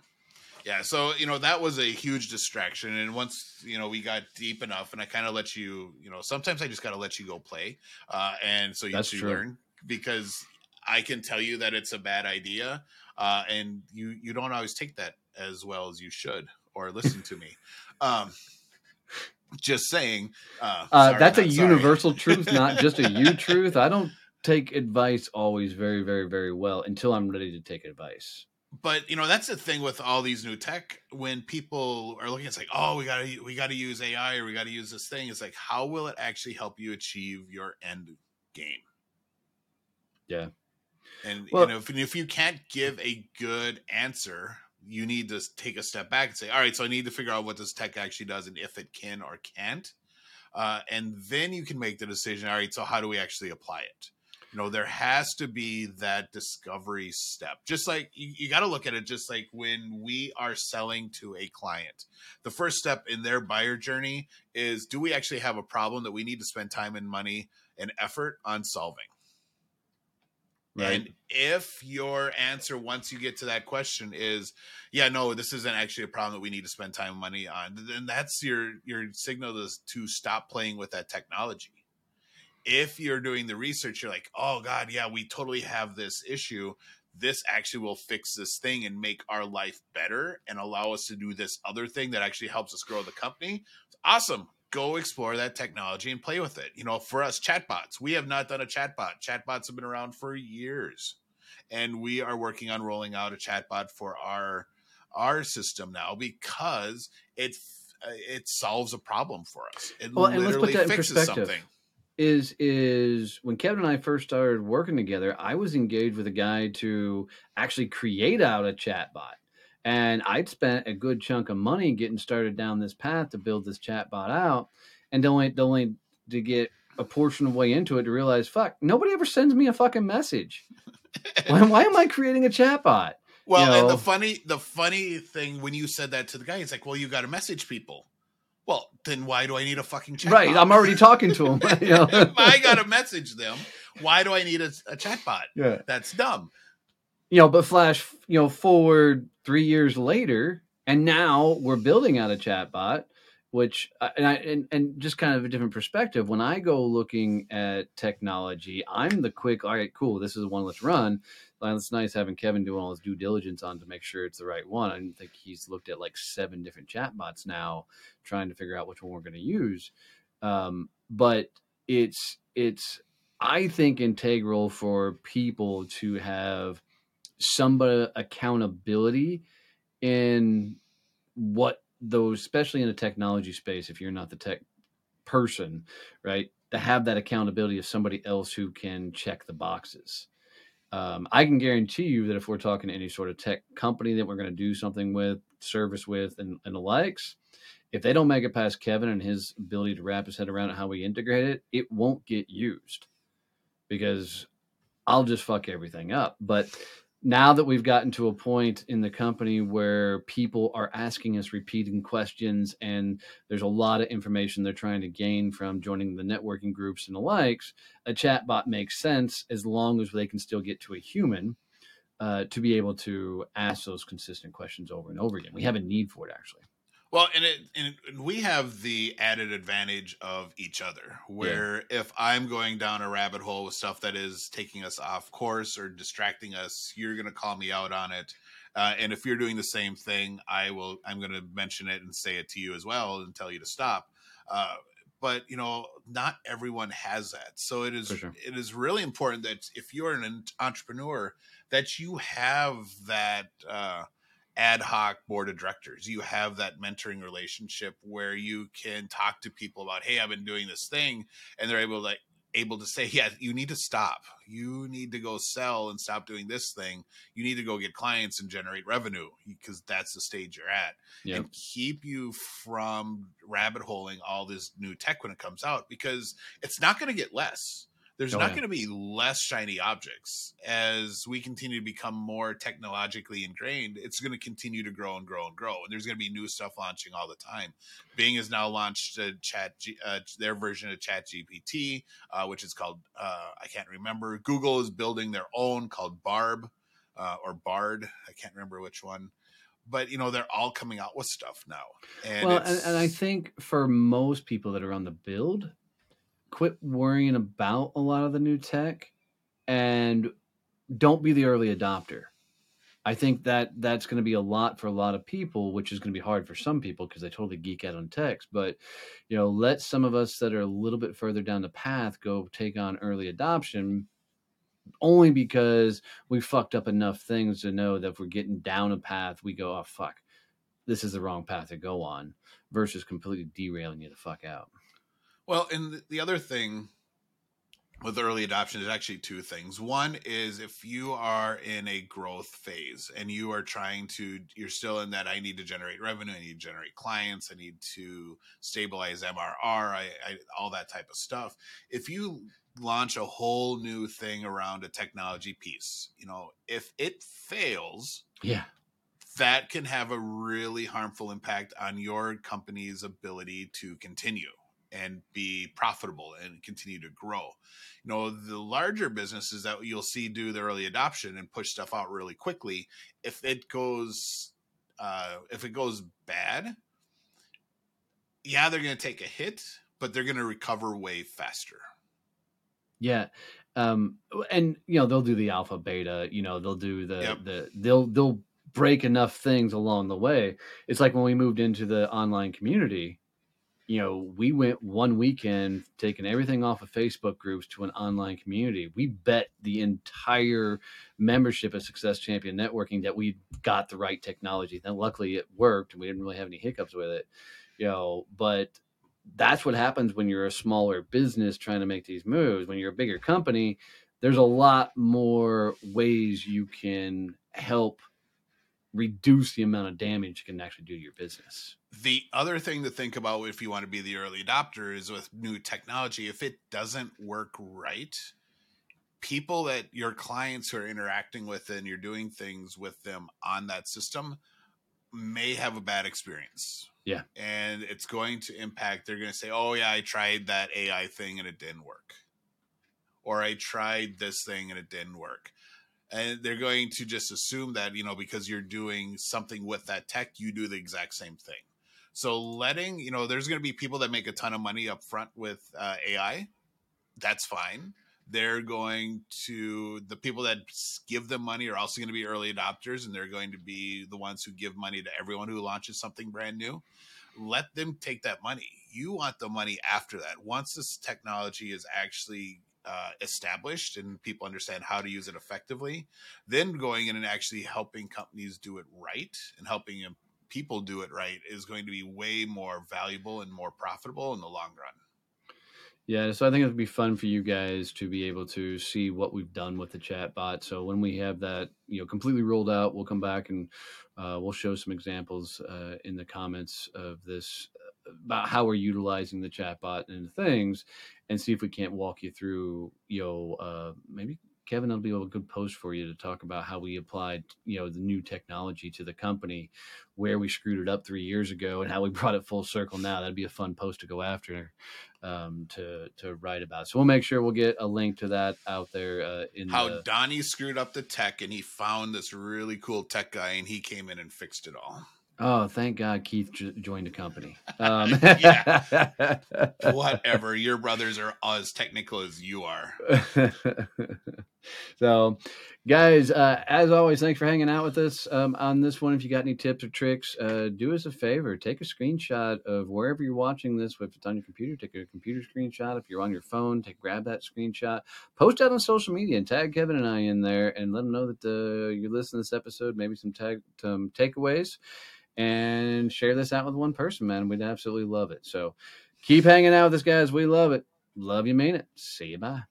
Yeah. So, you know, that was a huge distraction. And once, you know, we got deep enough and I kind of let you, you know, sometimes I just got to let you go play. Uh, and so you, That's you learn because I can tell you that it's a bad idea. Uh, and you, you don't always take that as well as you should or listen to me. Um, just saying. Uh, Uh, sorry, that's a universal truth, not just a you truth. I don't take advice always very, very, very well until I'm ready to take advice. but you know that's the thing with all these new tech when people are looking it's like oh we gotta we gotta use ai or we gotta use this thing it's like how will it actually help you achieve your end game Yeah. and Well- you know if, if you can't give a good answer you need to take a step back and say all right so i need to figure out what this tech actually does and if it can or can't. Uh, and then you can make the decision all right so how do we actually apply it? You know there has to be that discovery step. Just like you, you got to look at it just like when we are selling to a client. The first step in their buyer journey is do we actually have a problem that we need to spend time and money and effort on solving Right. And if your answer once you get to that question is, yeah, no, this isn't actually a problem that we need to spend time and money on, then that's your your signal to, to stop playing with that technology. If you're doing the research, you're like, oh God, yeah, we totally have this issue. This actually will fix this thing and make our life better and allow us to do this other thing that actually helps us grow the company. Awesome go explore that technology and play with it. You know, for us, chatbots, we have not done a chatbot. Chatbots have been around for years, and we are working on rolling out a chatbot for our our system now because it uh, it solves a problem for us. It well, and let's put that in perspective. Something. Is is when Kevin and I first started working together, I was engaged with a guy to actually create out a chatbot and I'd spent a good chunk of money getting started down this path to build this chatbot out, and only only to get a portion of way into it to realize, fuck, nobody ever sends me a fucking message. why, why am I creating a chatbot? Well, you know? and the funny the funny thing when you said that to the guy, he's like, "Well, you got to message people." Well, then why do I need a fucking chatbot? Right, I'm already talking to them. you know? I got to message them. Why do I need a, a chatbot? Yeah, that's dumb you know, but flash, you know, forward three years later, and now we're building out a chatbot, which uh, and I and, and just kind of a different perspective. When I go looking at technology, I'm the quick. All right, cool. This is the one. Let's run. It's nice having Kevin doing all his due diligence on to make sure it's the right one. I think he's looked at like seven different chatbots now, trying to figure out which one we're going to use. Um, but it's it's I think integral for people to have somebody accountability in what those, especially in a technology space, if you're not the tech person, right, to have that accountability of somebody else who can check the boxes. Um, I can guarantee you that if we're talking to any sort of tech company that we're going to do something with, service with, and, and the likes, if they don't make it past Kevin and his ability to wrap his head around how we integrate it, it won't get used because I'll just fuck everything up. But now that we've gotten to a point in the company where people are asking us repeating questions and there's a lot of information they're trying to gain from joining the networking groups and the likes, a chatbot makes sense as long as they can still get to a human uh, to be able to ask those consistent questions over and over again. We have a need for it actually. Well, and it and we have the added advantage of each other. Where yeah. if I'm going down a rabbit hole with stuff that is taking us off course or distracting us, you're going to call me out on it. Uh, and if you're doing the same thing, I will. I'm going to mention it and say it to you as well and tell you to stop. Uh, but you know, not everyone has that. So it is sure. it is really important that if you're an entrepreneur, that you have that. Uh, ad hoc board of directors. You have that mentoring relationship where you can talk to people about, hey, I've been doing this thing, and they're able to like, able to say, yeah, you need to stop. You need to go sell and stop doing this thing. You need to go get clients and generate revenue because that's the stage you're at. Yep. And keep you from rabbit holing all this new tech when it comes out because it's not going to get less there's oh, not yeah. going to be less shiny objects as we continue to become more technologically ingrained. It's going to continue to grow and grow and grow, and there's going to be new stuff launching all the time. Bing has now launched a chat uh, their version of Chat GPT, uh, which is called uh, I can't remember. Google is building their own called Barb uh, or Bard. I can't remember which one but you know they're all coming out with stuff now and well and, and, i think for most people that are on the build quit worrying about a lot of the new tech and don't be the early adopter. I think that that's going to be a lot for a lot of people, which is going to be hard for some people because they totally geek out on text. But you know, let some of us that are a little bit further down the path go take on early adoption, only because we fucked up enough things to know that if we're getting down a path, we go, "Oh fuck, this is the wrong path to go on," versus completely derailing you the fuck out. Well, and the other thing with early adoption is actually two things. One is if you are in a growth phase and you are trying to, you're still in that I need to generate revenue, I need to generate clients, I need to stabilize MRR, I, I, all that type of stuff. If you launch a whole new thing around a technology piece. You know, if it fails, yeah, that can have a really harmful impact on your company's ability to continue and be profitable and continue to grow. You know, the larger businesses that you'll see do the early adoption and push stuff out really quickly, if it goes uh, if it goes bad, yeah, they're going to take a hit, but they're going to recover way faster. Yeah. Um, and you know, they'll do the alpha beta, you know, they'll do the, Yep. the, they'll, they'll break enough things along the way. It's like when we moved into the online community, you know, we went one weekend taking everything off of Facebook groups to an online community. We bet the entire membership of Success Champion Networking that we got the right technology. Then luckily it worked and we didn't really have any hiccups with it. You know, but that's what happens when you're a smaller business trying to make these moves. When you're a bigger company, there's a lot more ways you can help reduce the amount of damage you can actually do to your business. The other thing to think about if you want to be the early adopter is with new technology, if it doesn't work right, people that your clients who are interacting with and you're doing things with them on that system may have a bad experience. Yeah. And it's going to impact, they're going to say, oh, yeah, I tried that AI thing and it didn't work. Or I tried this thing and it didn't work. And they're going to just assume that, you know, because you're doing something with that tech, you do the exact same thing. So letting, you know, there's going to be people that make a ton of money up front with uh, AI. That's fine. They're going to, the people that give them money are also going to be early adopters and they're going to be the ones who give money to everyone who launches something brand new. Let them take that money. You want the money after that. Once this technology is actually uh, established and people understand how to use it effectively, then going in and actually helping companies do it right and helping people do it right is going to be way more valuable and more profitable in the long run. Yeah, so I think it'd be fun for you guys to be able to see what we've done with the chat bot. So when we have that, you know, completely rolled out, we'll come back and uh, we'll show some examples uh, in the comments of this about how we're utilizing the chatbot and things, and see if we can't walk you through, you know, uh, maybe Kevin, that'll be a good post for you to talk about how we applied, you know, the new technology to the company, where we screwed it up three years ago, and how we brought it full circle now. That'd be a fun post to go after, um, to to write about. So we'll make sure we'll get a link to that out there uh, in How the, Donnie screwed up the tech and he found this really cool tech guy and he came in and fixed it all. Oh, thank God Keith j- joined the company. Um, Whatever. Your brothers are as technical as you are. so, guys, uh, as always, thanks for hanging out with us um, on this one. If you got any tips or tricks, uh, do us a favor. Take a screenshot of wherever you're watching this. If it's on your computer, take a computer screenshot. If you're on your phone, take grab that screenshot. Post that on social media and tag Kevin and I in there, and let them know that uh, you're listening to this episode. Maybe some tag some takeaways, and share this out with one person. Man, we'd absolutely love it. So, keep hanging out with us, guys. We love it. Love you, mean it. See you. Bye.